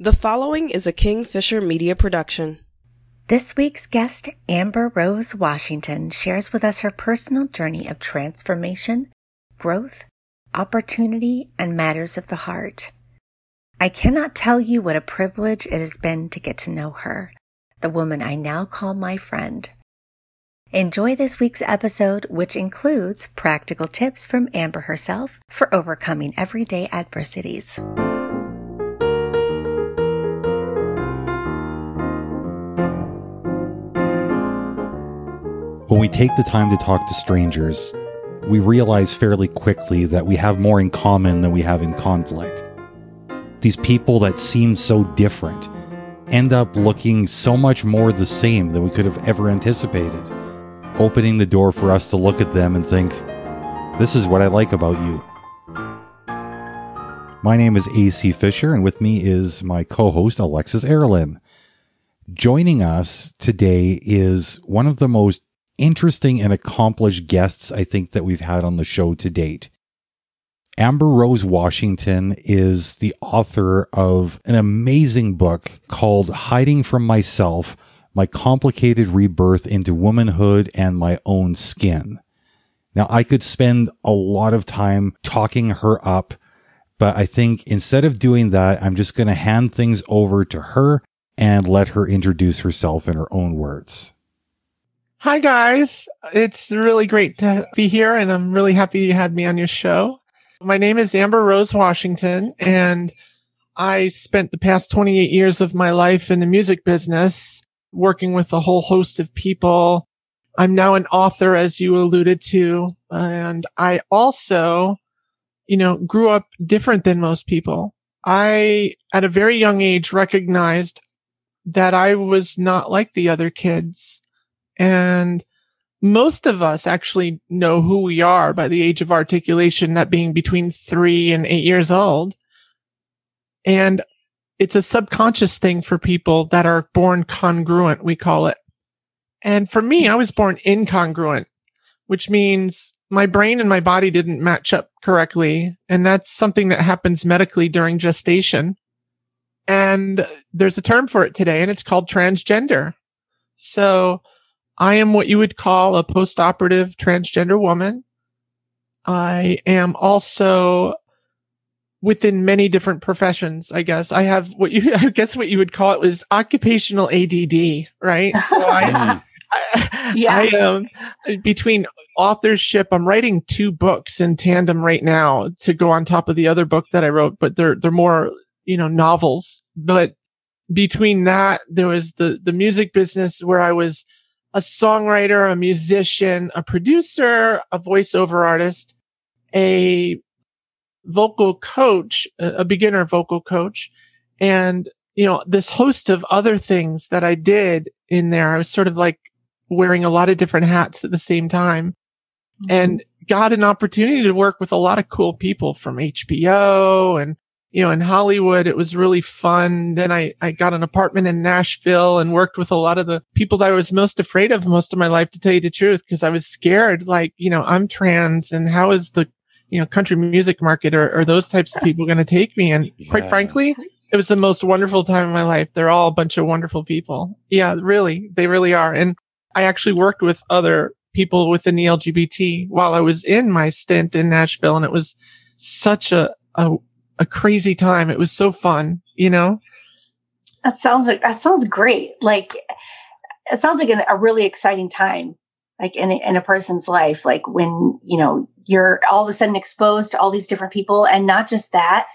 The following is a Kingfisher Media production. This week's guest, Amber Rose Washington, shares with us her personal journey of transformation, growth, opportunity, and matters of the heart. I cannot tell you what a privilege it has been to get to know her, the woman I now call my friend. Enjoy this week's episode, which includes practical tips from Amber herself for overcoming everyday adversities. When we take the time to talk to strangers, we realize fairly quickly that we have more in common than we have in conflict. These people that seem so different end up looking so much more the same than we could have ever anticipated, opening the door for us to look at them and think, this is what I like about you. My name is AC Fisher, and with me is my co host, Alexis Erlin. Joining us today is one of the most interesting and accomplished guests I think that we've had on the show to date. Amber Rose Washington is the author of an amazing book called Hiding from Myself My Complicated Rebirth into Womanhood and My Own Skin. Now, I could spend a lot of time talking her up, but I think instead of doing that, I'm just going to hand things over to her and let her introduce herself in her own words. Hi, guys. It's really great to be here, and I'm really happy you had me on your show. My name is Amber Rose Washington, and I spent the past 28 years of my life in the music business, working with a whole host of people. I'm now an author, as you alluded to, and I also, you know, grew up different than most people. I, at a very young age, recognized that I was not like the other kids and most of us actually know who we are by the age of articulation, that being between three and eight years old. And it's a subconscious thing for people that are born congruent, we call it. And for me, I was born incongruent, which means my brain and my body didn't match up correctly. And that's something that happens medically during gestation. And there's a term for it today, and it's called transgender. So I am what you would call a post-operative transgender woman. I am also within many different professions, I guess. I have what you, I guess what you would call it was occupational ADD, right? So I, mm. I, yeah. I am between authorship. I'm writing two books in tandem right now to go on top of the other book that I wrote, but they're, they're more, you know, novels. But between that, there was the, the music business where I was a songwriter, a musician, a producer, a voiceover artist, a vocal coach, a beginner vocal coach, and you know, this host of other things that I did in there. I was sort of like wearing a lot of different hats at the same time mm-hmm. and got an opportunity to work with a lot of cool people from HBO and you know, in Hollywood, it was really fun. Then I, I got an apartment in Nashville and worked with a lot of the people that I was most afraid of most of my life, to tell you the truth, because I was scared. Like, you know, I'm trans and how is the, you know, country music market or, or those types of people going to take me? And yeah. quite frankly, it was the most wonderful time of my life. They're all a bunch of wonderful people. Yeah, really. They really are. And I actually worked with other people within the LGBT while I was in my stint in Nashville. And it was such a, a a crazy time. It was so fun, you know? That sounds like, that sounds great. Like, it sounds like an, a really exciting time, like in in a person's life, like when, you know, you're all of a sudden exposed to all these different people and not just that,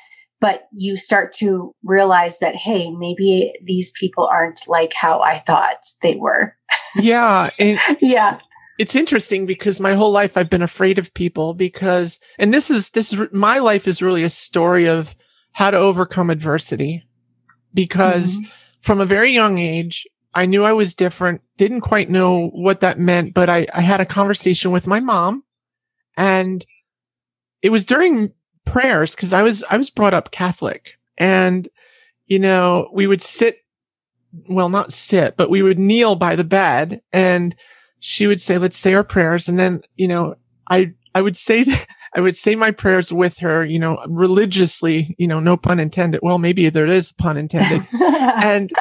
but you start to realize that, hey, maybe these people aren't like how I thought they were. Yeah. yeah it's interesting because my whole life I've been afraid of people because, and this is, this is, my life is really a story of how to overcome adversity because mm-hmm. from a very young age, I knew I was different, didn't quite know what that meant, but I, I had a conversation with my mom and it was during prayers because I was, I was brought up Catholic and, you know, we would sit, well, not sit, but we would kneel by the bed and she would say, let's say our prayers. And then, you know, I, I would say, I would say my prayers with her, you know, religiously, you know, no pun intended. Well, maybe there is pun intended. and,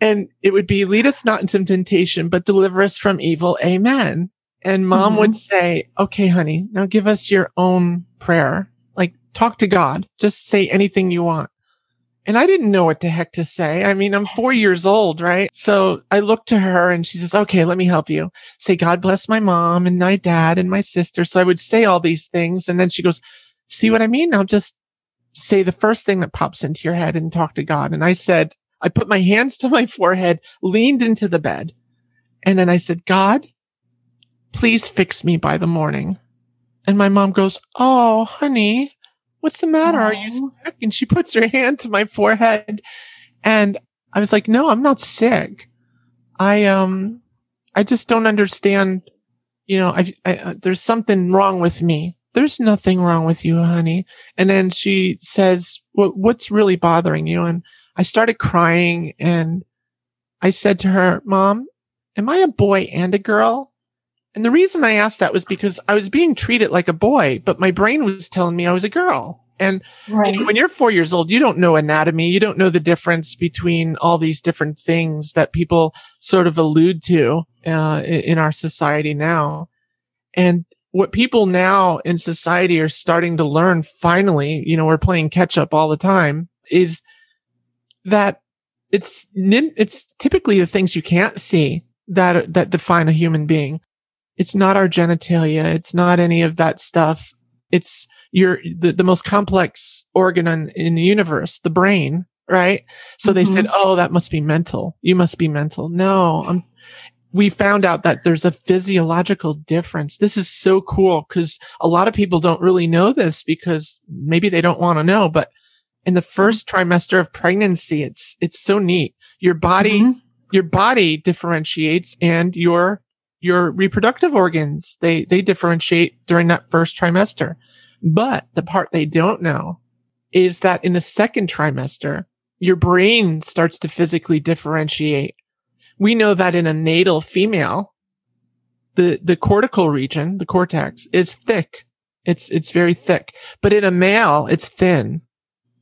and it would be lead us not into temptation, but deliver us from evil. Amen. And mom mm-hmm. would say, okay, honey, now give us your own prayer. Like talk to God. Just say anything you want. And I didn't know what the heck to say. I mean, I'm four years old, right? So I looked to her and she says, okay, let me help you. Say, God bless my mom and my dad and my sister. So I would say all these things. And then she goes, see what I mean? I'll just say the first thing that pops into your head and talk to God. And I said, I put my hands to my forehead, leaned into the bed. And then I said, God, please fix me by the morning. And my mom goes, Oh, honey, what's the matter? Are you sick? And she puts her hand to my forehead. And I was like, no, I'm not sick. I, um, I just don't understand. You know, I, I uh, there's something wrong with me. There's nothing wrong with you, honey. And then she says, what, what's really bothering you? And I started crying and I said to her, mom, am I a boy and a girl? And the reason I asked that was because I was being treated like a boy, but my brain was telling me I was a girl. And right. you know, when you're four years old, you don't know anatomy. You don't know the difference between all these different things that people sort of allude to uh, in our society now. And what people now in society are starting to learn finally, you know, we're playing catch up all the time is that it's, it's typically the things you can't see that, that define a human being. It's not our genitalia. It's not any of that stuff. It's your, the, the most complex organ in, in the universe, the brain, right? So mm-hmm. they said, mm-hmm. Oh, that must be mental. You must be mental. No, I'm, we found out that there's a physiological difference. This is so cool because a lot of people don't really know this because maybe they don't want to know, but in the first trimester of pregnancy, it's, it's so neat. Your body, mm-hmm. your body differentiates and your your reproductive organs, they, they differentiate during that first trimester. But the part they don't know is that in the second trimester, your brain starts to physically differentiate. We know that in a natal female, the, the cortical region, the cortex is thick. It's, it's very thick, but in a male, it's thin,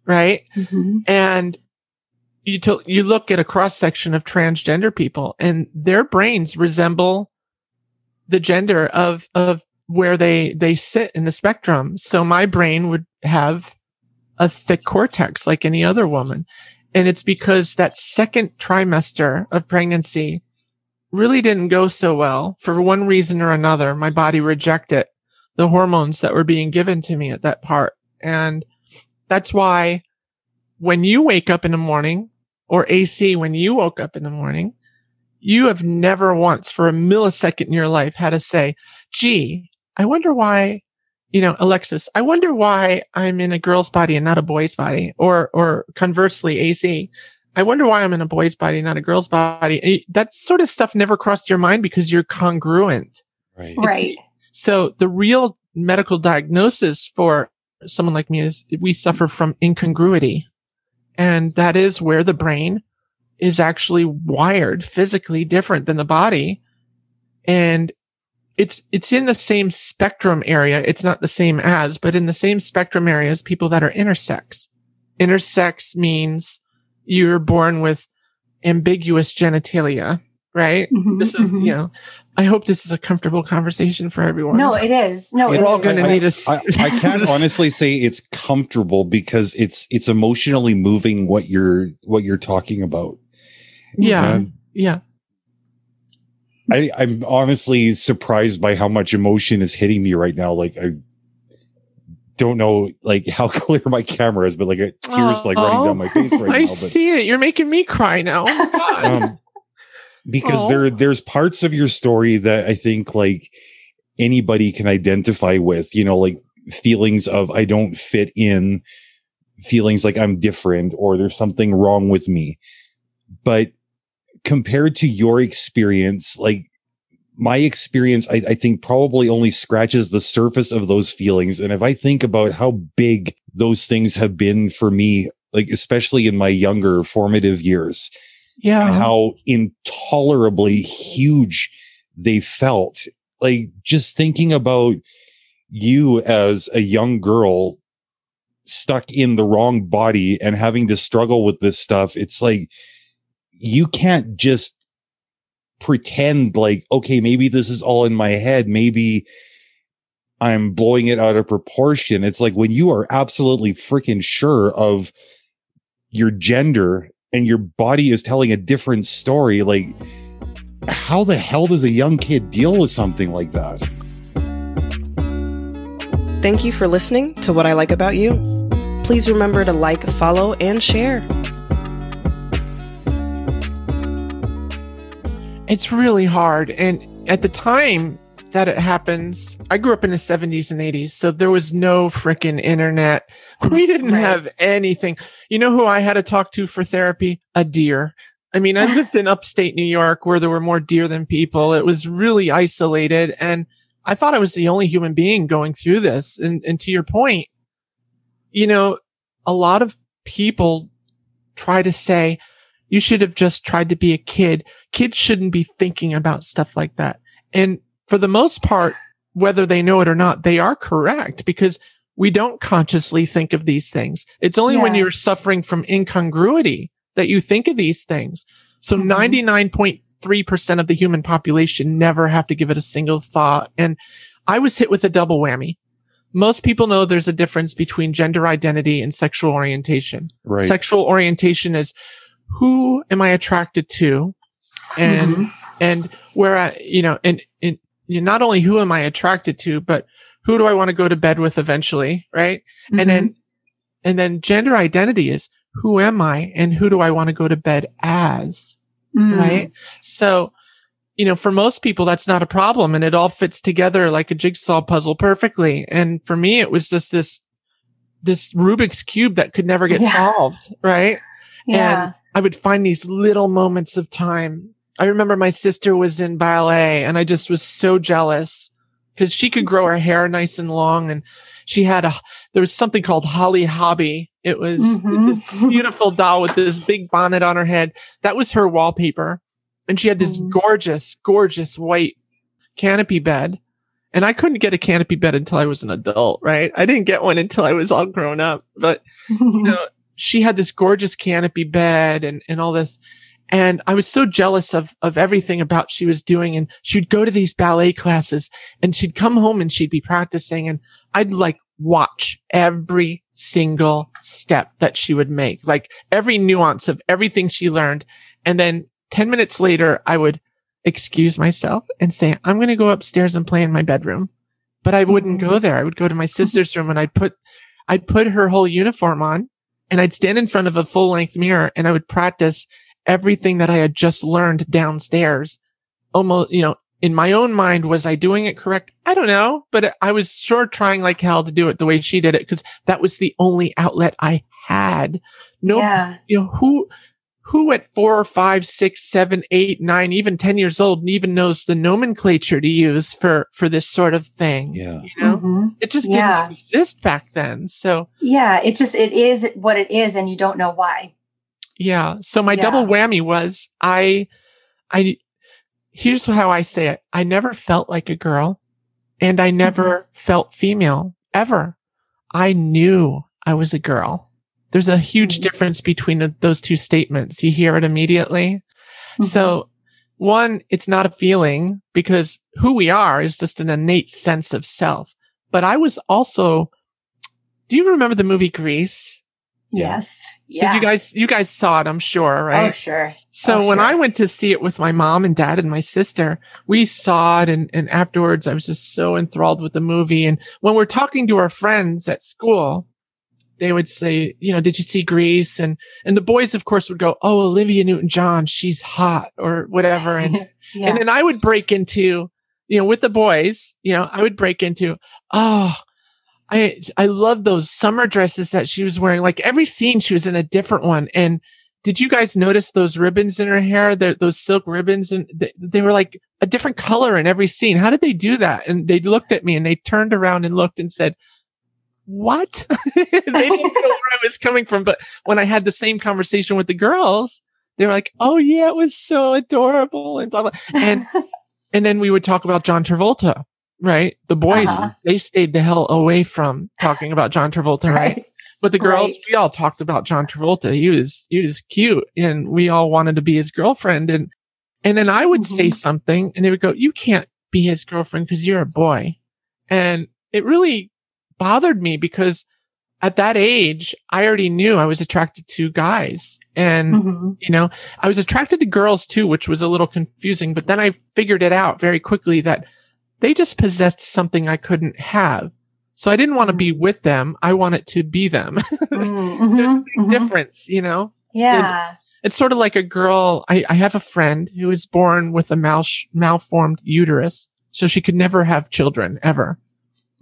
right? Mm-hmm. And you, to, you look at a cross section of transgender people and their brains resemble the gender of of where they they sit in the spectrum. So my brain would have a thick cortex like any other woman. And it's because that second trimester of pregnancy really didn't go so well for one reason or another. My body rejected the hormones that were being given to me at that part. And that's why when you wake up in the morning or AC, when you woke up in the morning, you have never once for a millisecond in your life had to say, gee, I wonder why, you know, Alexis, I wonder why I'm in a girl's body and not a boy's body or, or conversely, AC. I wonder why I'm in a boy's body, not a girl's body. Eh, that sort of stuff never crossed your mind because you're congruent. Right. right. So the real medical diagnosis for someone like me is we suffer from incongruity. And that is where the brain is actually wired physically different than the body. And it's, it's in the same spectrum area. It's not the same as, but in the same spectrum area as people that are intersex. Intersex means you're born with ambiguous genitalia, right? Mm-hmm, this is, mm-hmm. you know, I hope this is a comfortable conversation for everyone. No, it is. No, we're all going to need a. I, I can't honestly say it's comfortable because it's it's emotionally moving what you're what you're talking about. Yeah. And yeah. I, I'm honestly surprised by how much emotion is hitting me right now. Like I don't know like how clear my camera is, but like tears like running down my face right I now. I see it. You're making me cry now. um, because there there's parts of your story that I think like anybody can identify with, you know, like feelings of I don't fit in, feelings like I'm different or there's something wrong with me. But compared to your experience, like my experience, I, I, think probably only scratches the surface of those feelings. And if I think about how big those things have been for me, like especially in my younger formative years, yeah, how intolerably huge they felt. Like just thinking about, you as a young girl stuck in the wrong body and having to struggle with this stuff. It's like you can't just pretend like, okay, maybe this is all in my head. Maybe I'm blowing it out of proportion. It's like when you are absolutely freaking sure of your gender and your body is telling a different story, like, how the hell does a young kid deal with something like that? Thank you for listening to What I Like About You. Please remember to like, follow, and share. It's really hard. And at the time that it happens, I grew up in the 70s and 80s, so there was no freaking internet. We didn't Right. have anything. You know who I had to talk to for therapy? A deer. I mean, I lived in upstate New York where there were more deer than people. It was really isolated. And I thought I was the only human being going through this. And, and to your point, you know, a lot of people try to say, you should have just tried to be a kid. Kids shouldn't be thinking about stuff like that. And for the most part, whether they know it or not, they are correct because we don't consciously think of these things. It's only when you're suffering from incongruity that you think of these things. So Mhm. 99.3% of the human population never have to give it a single thought. And I was hit with a double whammy. Most people know there's a difference between gender identity and sexual orientation. Right. Sexual orientation is who am I attracted to? And Mhm. and where I, you know, and, and not only who am I attracted to, but who do I want to go to bed with eventually, right? And Mhm. then, and then gender identity is who am I and who do I want to go to bed as, Mm. right? So, you know, for most people, that's not a problem and it all fits together like a jigsaw puzzle perfectly. And for me, it was just this, this Rubik's cube that could never get Yeah. solved, right? Yeah. I would find these little moments of time. I remember my sister was in ballet and I just was so jealous because she could grow her hair nice and long and she had a, there was something called Holly Hobbie. It was Mhm. this beautiful doll with this big bonnet on her head. That was her wallpaper. And she had this Mhm. gorgeous, gorgeous white canopy bed. And I couldn't get a canopy bed until I was an adult, right? I didn't get one until I was all grown up, but you know, she had this gorgeous canopy bed and, and all this. And I was so jealous of, of everything about she was doing. And she'd go to these ballet classes and she'd come home and she'd be practicing and I'd like watch every single step that she would make, like every nuance of everything she learned. And then 10 minutes later, I would excuse myself and say, I'm going to go upstairs and play in my bedroom. But I wouldn't Mhm. go there. I would go to my sister's room and I'd put, I'd put her whole uniform on and I'd stand in front of a full length mirror and I would practice everything that I had just learned downstairs. Almost, you know, in my own mind, was I doing it correct? I don't know, but I was sure trying like hell to do it the way she did it because that was the only outlet I had. No, Yeah. you know, who, who at four, five, six, seven, eight, nine, even 10 years old even knows the nomenclature to use for, for this sort of thing? Yeah. You know, Mhm. it just Yeah. didn't exist back then. So, Yeah. It just, it is what it is and you don't know why. Yeah. So my Yeah. double whammy was I, I, here's how I say it. I never felt like a girl and I never felt female ever. I knew I was a girl. There's a huge Mhm. difference between the- those two statements. You hear it immediately. Mhm. So one, it's not a feeling because who we are is just an innate sense of self. But I was also, do you remember the movie Grease? yes. Yeah. Did you guys, you guys saw it, I'm sure, right? Oh, sure. So Oh, when sure. I went to see it with my mom and dad and my sister, we saw it and, and afterwards I was just so enthralled with the movie. And when we're talking to our friends at school, they would say, you know, did you see Grease? And, and the boys, of course, would go, Oh, Olivia Newton John, she's hot or whatever. And, yeah. and then I would break into, you know, with the boys, you know, I would break into, Oh, I, I love those summer dresses that she was wearing. Like every scene, she was in a different one. And did you guys notice those ribbons in her hair? The, those silk ribbons, and they, they were like a different color in every scene. How did they do that? And they looked at me and they turned around and looked and said, "What?" they didn't know where I was coming from. But when I had the same conversation with the girls, they were like, "Oh yeah, it was so adorable," and blah blah. And and then we would talk about John Travolta, right? The boys, Uh-huh. they stayed the hell away from talking about John Travolta, right? But the girls, Right. we all talked about John Travolta. He was he was cute, and we all wanted to be his girlfriend. And and then I would say Mhm. something, and they would go, "You can't be his girlfriend because you're a boy." And it really bothered me because at that age, I already knew I was attracted to guys, and Mhm. you know, I was attracted to girls too, which was a little confusing. But then I figured it out very quickly that they just possessed something I couldn't have. So I didn't want to be with them. I wanted to be them. Mhm. Mhm. Mhm. Difference, you know? Yeah. It's sort of like a girl. I, I have a friend who was born with a mal- malformed uterus. So she could never have children ever.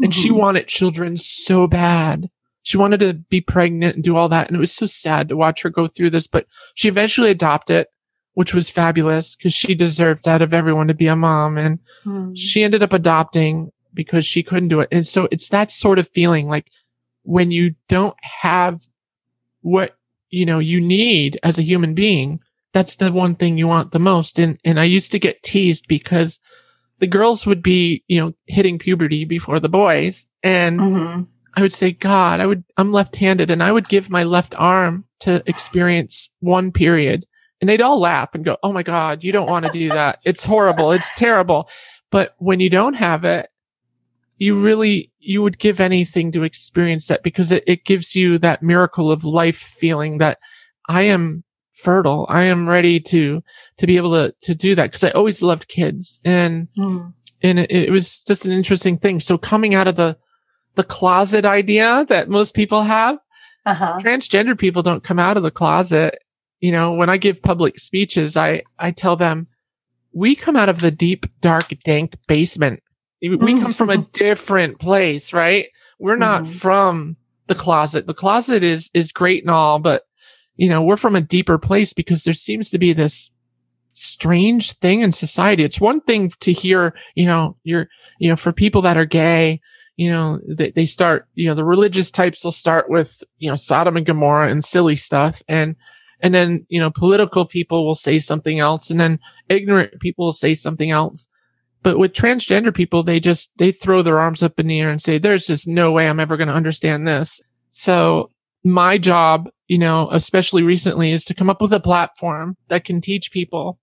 And she Mhm. wanted children so bad. She wanted to be pregnant and do all that. And it was so sad to watch her go through this, but she eventually adopted, which was fabulous because she deserved out of everyone to be a mom. And Mhm. she ended up adopting because she couldn't do it. And so it's that sort of feeling like when you don't have what, you know, you need as a human being, that's the one thing you want the most. And, and I used to get teased because the girls would be, you know, hitting puberty before the boys. And Mhm. I would say, God, I would, I'm left handed and I would give my left arm to experience one period. And they'd all laugh and go, Oh my God, you don't want to do that. It's horrible. It's terrible. But when you don't have it, you really, you would give anything to experience that because it, it gives you that miracle of life feeling that I am fertile. I am ready to, to be able to, to do that. Cause I always loved kids and Mhm. and it, it was just an interesting thing. So coming out of the the closet idea that most people have, Uh-huh. transgender people don't come out of the closet. You know, when I give public speeches, I I tell them we come out of the deep, dark, dank basement. We Mm. come from a different place, right? We're not Mhm. from the closet. The closet is is great and all, but you know, we're from a deeper place because there seems to be this strange thing in society. It's one thing to hear, you know, you're, you know, for people that are gay, you know, they, they start, you know, the religious types will start with, you know, Sodom and Gomorrah and silly stuff. And, and then, you know, political people will say something else and then ignorant people will say something else. But with transgender people, they just, they throw their arms up in the air and say, there's just no way I'm ever going to understand this. So my job, you know, especially recently is to come up with a platform that can teach people,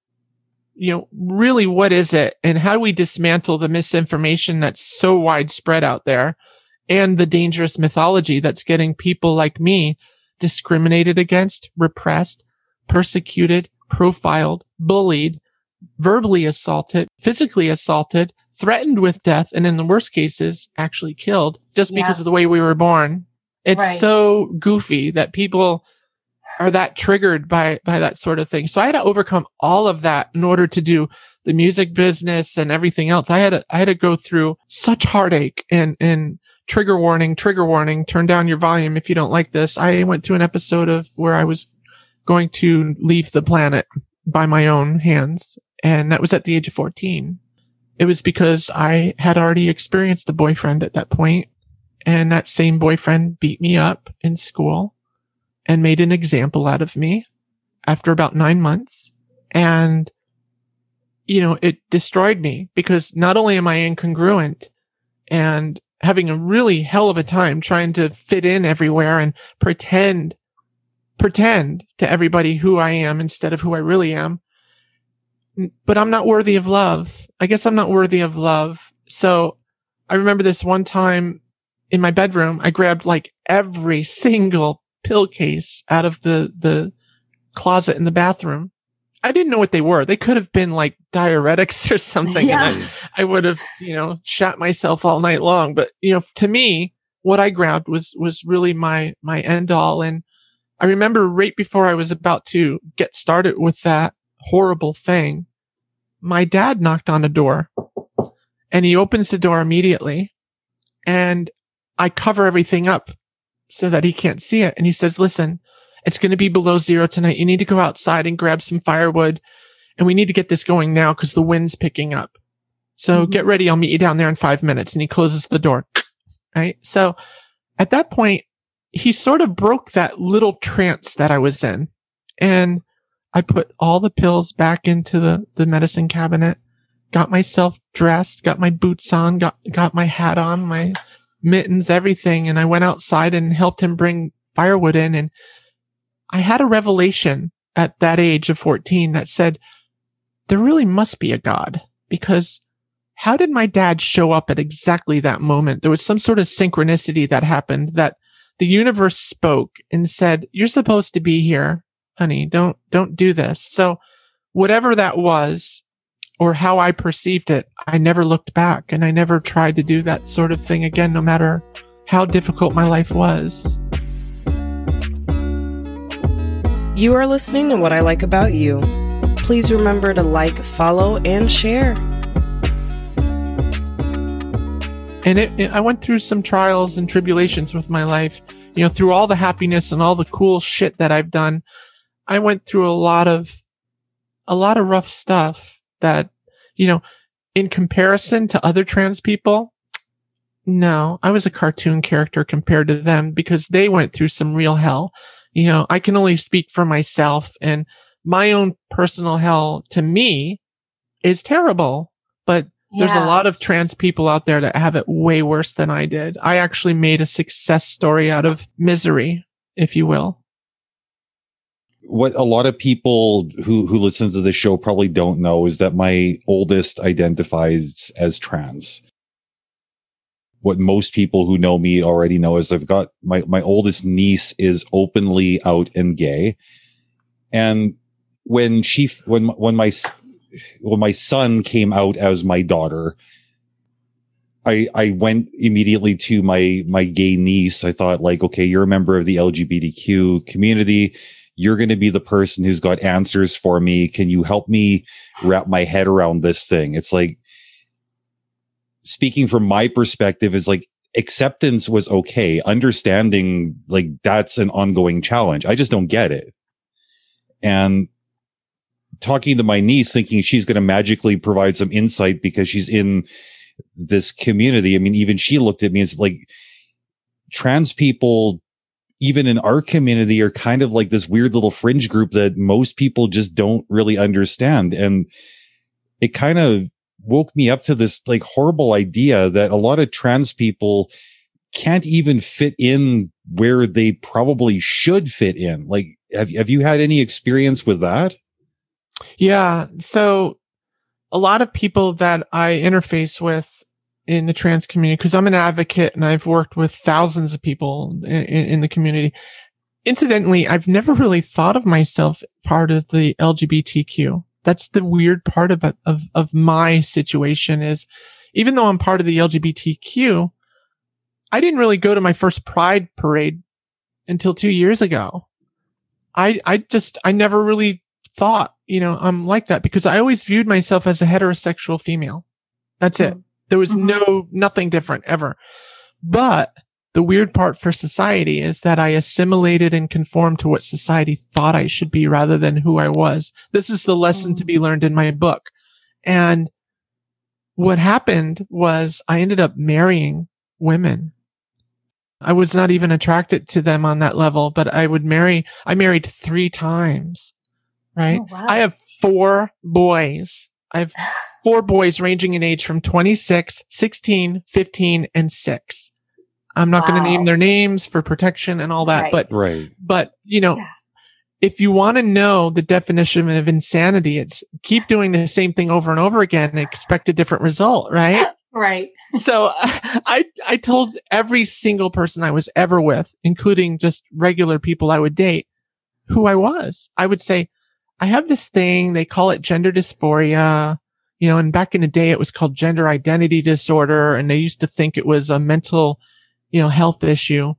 you know, really what is it and how do we dismantle the misinformation that's so widespread out there and the dangerous mythology that's getting people like me discriminated against, repressed, persecuted, profiled, bullied, verbally assaulted, physically assaulted, threatened with death, and in the worst cases, actually killed just Yeah. because of the way we were born. It's Right. so goofy that people are that triggered by by that sort of thing. So I had to overcome all of that in order to do the music business and everything else. I had to, I had to go through such heartache and and trigger warning, trigger warning, turn down your volume if you don't like this. I went through an episode of where I was going to leave the planet by my own hands and that was at the age of 14. It was because I had already experienced a boyfriend at that point and that same boyfriend beat me up in school and made an example out of me after about nine months. And, you know, it destroyed me because not only am I incongruent and having a really hell of a time trying to fit in everywhere and pretend, pretend to everybody who I am instead of who I really am. But I'm not worthy of love. I guess I'm not worthy of love. So I remember this one time in my bedroom, I grabbed like every single pill case out of the, the closet in the bathroom. I didn't know what they were. They could have been like diuretics or something. Yeah. And I, I would have, you know, shot myself all night long. But, you know, to me, what I grabbed was, was really my, my end all. And I remember right before I was about to get started with that horrible thing, my dad knocked on the door and he opens the door immediately and I cover everything up so that he can't see it. And he says, listen, it's going to be below zero tonight. You need to go outside and grab some firewood and we need to get this going now because the wind's picking up. So Mhm. get ready. I'll meet you down there in five minutes. And he closes the door. Right. So at that point, he sort of broke that little trance that I was in. And I put all the pills back into the, the medicine cabinet got myself dressed, got my boots on, got, got my hat on, my mittens, everything. And I went outside and helped him bring firewood in. And I had a revelation at that age of 14 that said, there really must be a God because how did my dad show up at exactly that moment? There was some sort of synchronicity that happened that the universe spoke and said, you're supposed to be here, honey. Don't, don't do this. So whatever that was or how I perceived it, I never looked back and I never tried to do that sort of thing again, no matter how difficult my life was. You are listening to What I Like About You. Please remember to like, follow, and share. And it, it, I went through some trials and tribulations with my life. You know, through all the happiness and all the cool shit that I've done, I went through a lot of, a lot of rough stuff that, you know, in comparison to other trans people, no, I was a cartoon character compared to them because they went through some real hell. You know, I can only speak for myself and my own personal hell to me is terrible, but there's a lot of trans people out there that have it way worse than I did. I actually made a success story out of misery, if you will. What a lot of people who, who listen to the show probably don't know is that my oldest identifies as trans. What most people who know me already know is I've got my, my oldest niece is openly out and gay. And when she, when, when my when my son came out as my daughter, I I went immediately to my my gay niece. I thought like, okay, you're a member of the LGBTQ community. You're going to be the person who's got answers for me. Can you help me wrap my head around this thing? It's like speaking from my perspective is like acceptance was okay. Understanding like that's an ongoing challenge. I just don't get it. And talking to my niece thinking she's going to magically provide some insight because she's in this community. I mean, even she looked at me as like trans people, even in our community are kind of like this weird little fringe group that most people just don't really understand. And it kind of woke me up to this like horrible idea that a lot of trans people can't even fit in where they probably should fit in. Like, have, have you had any experience with that? Yeah. So a lot of people that I interface with in the trans community, because I'm an advocate and I've worked with thousands of people in, in, the community. Incidentally, I've never really thought of myself part of the LGBTQ. That's the weird part of, of, of my situation is even though I'm part of the LGBTQ, I didn't really go to my first pride parade until two years ago. I, I just, I never really thought, you know, I'm like that because I always viewed myself as a heterosexual female. That's it. Mm-hmm. Mm-hmm. There was mm-hmm. no, nothing different ever. But the weird part for society is that I assimilated and conformed to what society thought I should be rather than who I was. This is the lesson mm-hmm. to be mm. learned in my book. And what happened was I ended up marrying women. I was not even attracted to them on that level, but I would marry, I married three times right? Oh, wow. I have four boys. I have four boys ranging in age from 26, 16, 15, and 6. I'm not wow. going to name their names for protection and all that, right. but right. but you know, yeah. if you want to know the definition of insanity, it's keep doing the same thing over and over again and expect a different result, right? right. So I I told every single person I was ever with, including just regular people I would date, who I was. I would say, I have this thing, they call it gender dysphoria, you know, and back in the day it was called gender identity disorder. And they used to think it was a mental, you know, health issue,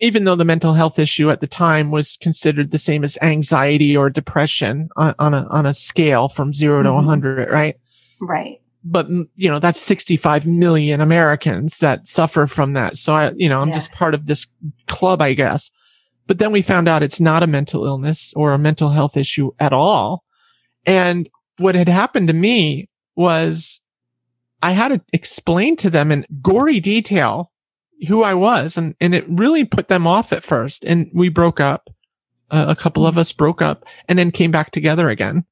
even though the mental health issue at the time was considered the same as anxiety or depression on, on a, on a scale from 0 mm-hmm. to 100, right? Right. But, you know, that's 65 million Americans that suffer from that. So I, you know, I'm yeah. just part of this club, I guess. But then we found out it's not a mental illness or a mental health issue at all. And what had happened to me was I had to explain to them in gory detail who I was. And, and it really put them off at first. And we broke up. Uh, a couple of us broke up and then came back together again.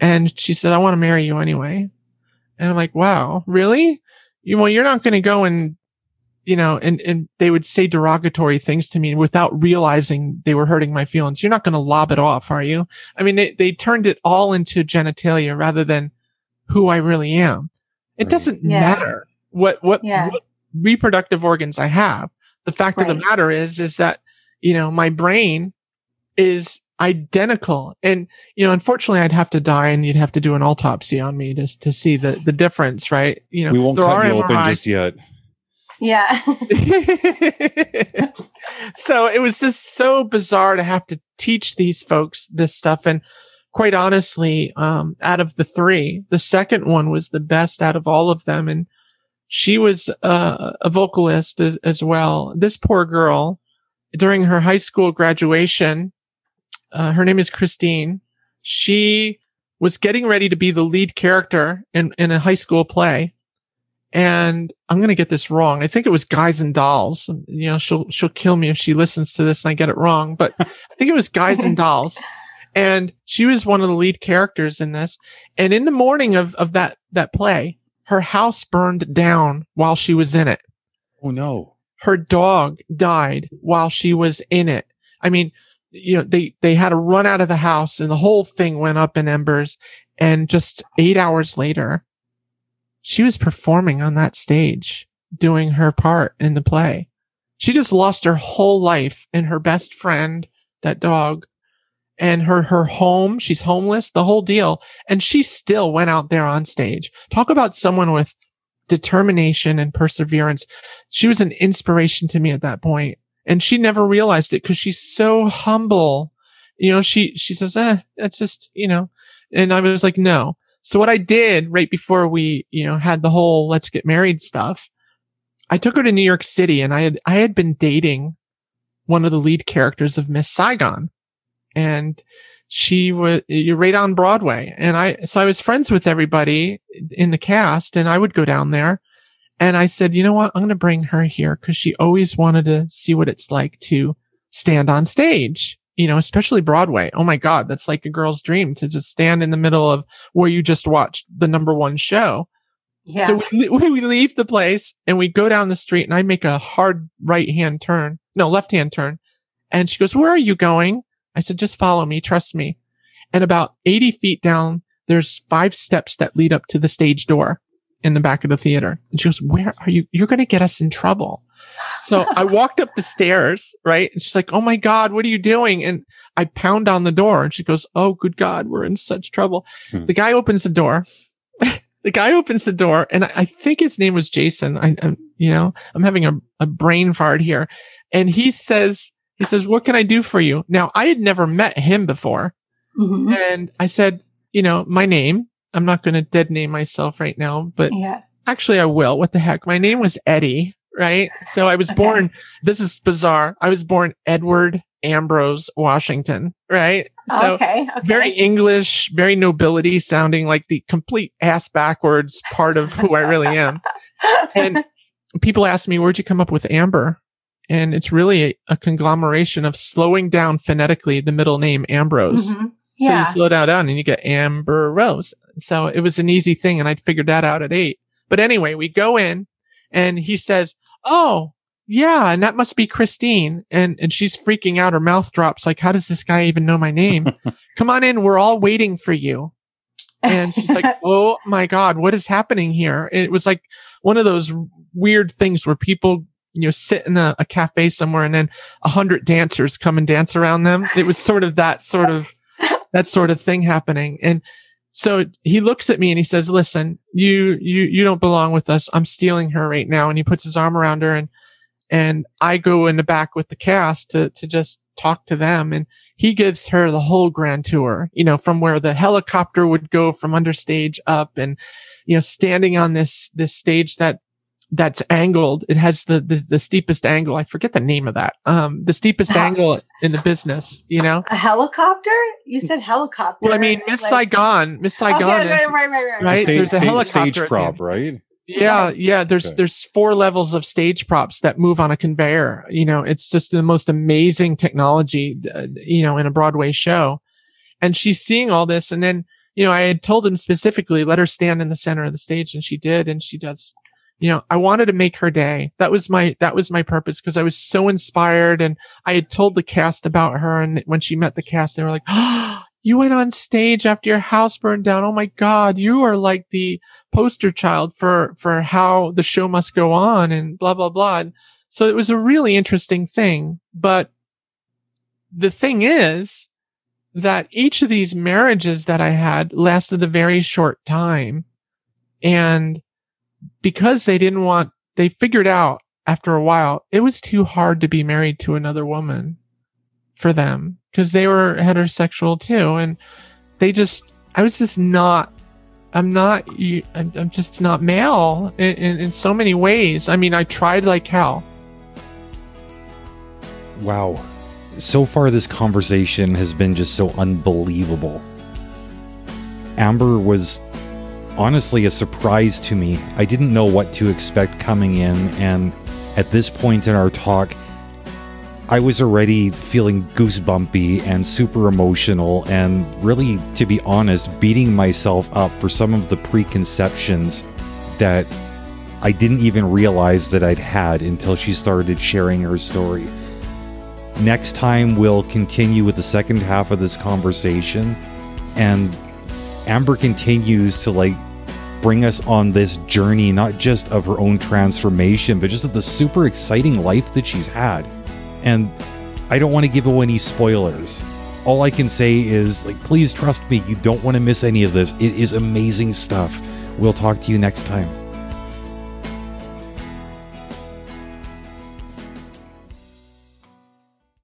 And she said, I want to marry you anyway. And I'm like, wow, really? You, well, you're not going to go and, you know, and, and they would say derogatory things to me without realizing they were hurting my feelings. You're not going to lob it off, are you? I mean, they, they turned it all into genitalia rather than who I really am. It Right. doesn't Yeah. matter what, what, Yeah. what reproductive organs I have. The fact of the matter is, is that, you know, my brain is identical. And, you know, unfortunately I'd have to die and you'd have to do an autopsy on me just to see the, the difference, right? You know, we won't there cut are you open just yet. Yeah. so it was just so bizarre to have to teach these folks this stuff. And quite honestly, um, out of the three, the second one was the best out of all of them. And she was uh, a vocalist as, as well. This poor girl, during her high school graduation, uh, her name is Christine. She was getting ready to be the lead character in, in a high school play. And I'm going to get this wrong. I think it was Guys and Dolls. You know, she'll, she'll kill me if she listens to this and I get it wrong, but I think it was Guys and Dolls. And she was one of the lead characters in this. And in the morning of, of that, that play, her house burned down while she was in it. Oh no. Her dog died while she was in it. I mean, you know, they, they had to run out of the house and the whole thing went up in embers. And just eight hours later, she was performing on that stage, doing her part in the play. She just lost her whole life and her best friend, that dog, and her, her home. She's homeless, the whole deal. And she still went out there on stage. Talk about someone with determination and perseverance. She was an inspiration to me at that point, And she never realized it because she's so humble. You know, she, she says, eh, that's just, you know, and I was like, no. So what I did right before we, you know, had the whole let's get married stuff, I took her to New York City and I had, I had been dating one of the lead characters of Miss Saigon and she was you're right on Broadway. And I, so I was friends with everybody in the cast and I would go down there and I said, you know what? I'm going to bring her here because she always wanted to see what it's like to stand on stage, you know, especially Broadway. Oh my God. That's like a girl's dream to just stand in the middle of where you just watched the number one show. Yeah. So we, we leave the place and we go down the street and I make a hard right hand turn, no, left hand turn. And she goes, where are you going? I said, just follow me. Trust me. And about 80 feet down, there's five steps that lead up to the stage door in the back of the theater. And she goes, where are you? You're going to get us in trouble. So I walked up the stairs, right? And she's like, Oh my God, what are you doing? And I pound on the door and she goes, Oh, good God, we're in such trouble. Hmm. The guy opens the door. the guy opens the door and I, I think his name was Jason. I, I you know, I'm having a, a brain fart here. And he says, he says, what can I do for you? Now I had never met him before. Mhm. And I said, you know, my name, I'm not going to dead name myself right now, but Yeah. actually I will. What the heck? My name was Eddie, right? So I was Okay. born, this is bizarre. I was born Edward Ambrose Washington, right? So okay. Okay. very English, very nobility sounding like the complete ass backwards part of who I really am. And people ask me, where'd you come up with Amber? And it's really a, a conglomeration of slowing down phonetically the middle name Ambrose. Mhm. So you slow down down and you get Amber Rose. So it was an easy thing. And I figured that out at eight. But anyway, we go in and he says, Oh, yeah. And that must be Christine. And, and she's freaking out. Her mouth drops. Like, how does this guy even know my name? Come on in. We're all waiting for you. And she's like, Oh my God, what is happening here? It was like one of those weird things where people, you know, sit in a, a cafe somewhere and then a hundred dancers come and dance around them. It was sort of that sort of that sort of thing happening. And so he looks at me and he says, listen, you, you, you don't belong with us. I'm stealing her right now. And he puts his arm around her and, and I go in the back with the cast to, to just talk to them. And he gives her the whole grand tour, you know, from where the helicopter would go from understage up and, you know, standing on this, this stage that, that's angled. It has the, the, the steepest angle. I forget the name of that. Um, the steepest angle in the business, you know? a helicopter? You said helicopter. Well, I mean, Miss Like- Saigon, Miss Okay, Saigon. right, right, right, right. Right? Stage, There's a stage, helicopter stage at the prop, right? Yeah, yeah. There's Okay. there's four levels of stage props that move on a conveyor. You know, it's just the most amazing technology. Uh, you know, in a Broadway show, and she's seeing all this, and then you know, I had told him specifically, let her stand in the center of the stage and she did. And she does, you know, I wanted to make her day. That was my, that was my purpose because I was so inspired. And I had told the cast about her. And when she met the cast, they were like, Oh, you went on stage after your house burned down. Oh my God. You are like the poster child for, for how the show must go on and blah, blah, blah. And so it was a really interesting thing. But the thing is that each of these marriages that I had lasted a very short time. And because they didn't want, they figured out after a while, it was too hard to be married to another woman for them because they were heterosexual too. And they just, I was just not, I'm not, I'm, just not male in, in, in so many ways. I mean, I tried like hell. Wow. So far, this conversation has been just so unbelievable. Amber was honestly a surprise to me. I didn't know what to expect coming in, and at this point in our talk, I was already feeling goosebumpy and super emotional, and really, to be honest, beating myself up for some of the preconceptions that I didn't even realize that I'd had until she started sharing her story. Next time, we'll continue with the second half of this conversation, and Amber continues to like bring us on this journey, not just of her own transformation, but just of the super exciting life that she's had. And I don't want to give away any spoilers. All I can say is, like, please trust me, you don't want to miss any of this. It is amazing stuff. We'll talk to you next time.